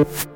you.